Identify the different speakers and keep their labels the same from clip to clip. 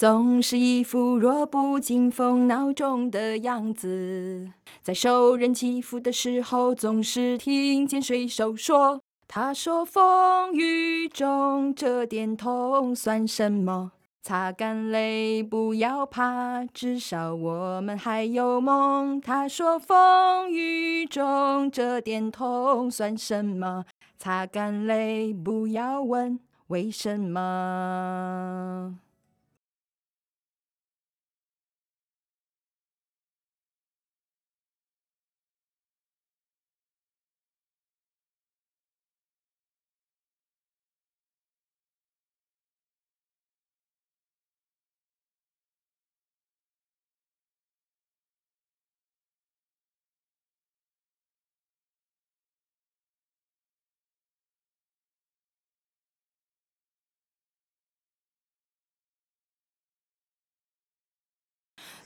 Speaker 1: 总是一副弱不禁风孬种的样子，在受人欺负的时候，总是听见水手说：“他说风雨中这点痛算什么？擦干泪，不要怕，至少我们还有梦。”他说风雨中这点痛算什么？擦干泪，不要问为什么。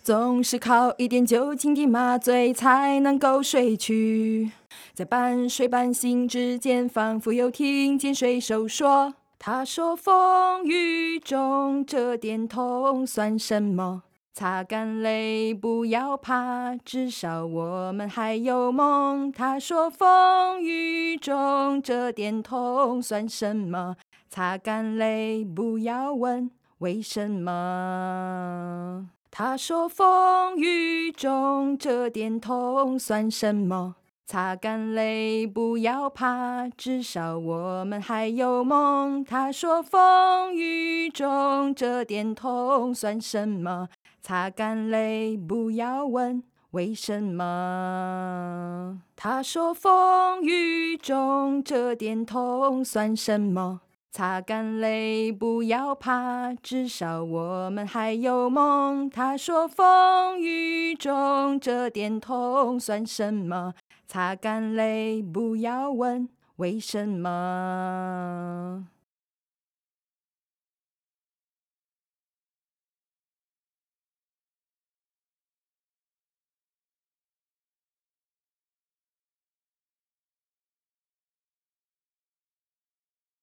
Speaker 1: 总是靠一点酒精的麻醉才能够睡去，在半睡半醒之间，仿佛又听见水手说：“他说风雨中这点痛算什么？擦干泪，不要怕，至少我们还有梦。”他说风雨中这点痛算什么？擦干泪，不要问为什么。他说：“风雨中这点痛算什么？擦干泪，不要怕，至少我们还有梦。”他说：“风雨中这点痛算什么？擦干泪，不要问为什么。”他说：“风雨中这点痛算什么？”擦干泪，不要怕，至少我们还有梦。他说：“风雨中这点痛算什么？擦干泪，不要问为什么。”